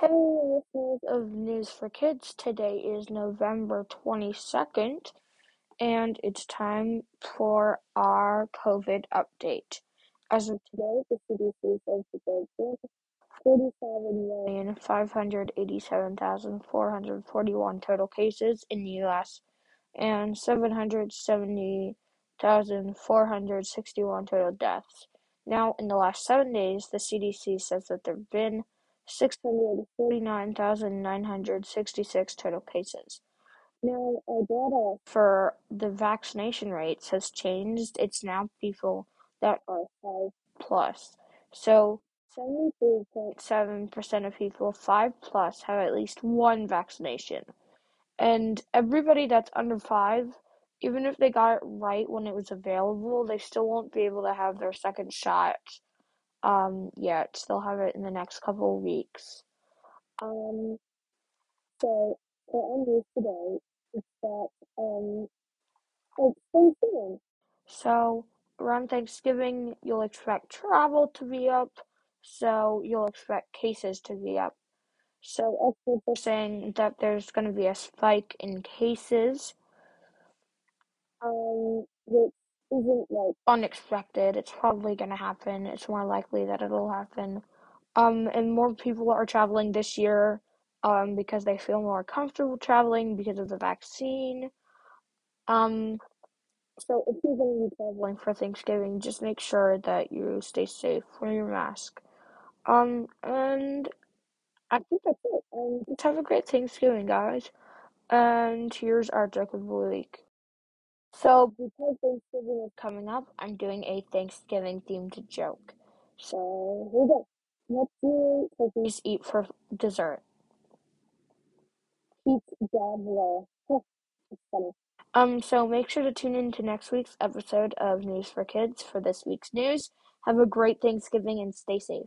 Hey, listeners of News for Kids. Today is November 22nd, and it's time for our COVID update. As of today, the CDC says there's been 47,587,441 total cases in the U.S. and 770,461 total deaths. Now, in the last seven days, the CDC says that there have been 649,966 total cases. Now, our data for the vaccination rates has changed. It's now people that are 5 plus. So, 73.7% of people 5 plus have at least one vaccination. And everybody that's under 5, even if they got it right when it was available, they still won't be able to have their second shot um yet. They'll have it in the next couple of weeks. Um so for our news today is that um it's Thanksgiving. So around Thanksgiving you'll expect travel to be up, so you'll expect cases to be up. So experts are saying that there's gonna be a spike in cases. Um which isn't like unexpected. It's probably gonna happen. It's more likely that it'll happen. Um, and more people are traveling this year um, because they feel more comfortable traveling because of the vaccine. Um, so if you're going to be traveling for Thanksgiving, just make sure that you stay safe, wear your mask. Um, and I think that's it. And just have a great Thanksgiving, guys. And here's our joke of the week. So, because Thanksgiving is coming up, I'm doing a Thanksgiving themed joke. So, here we go. What do turkeys eat for dessert? Pete Dabler. It's funny. Um, so make sure to tune in to next week's episode of News for Kids for this week's news. Have a great Thanksgiving and stay safe.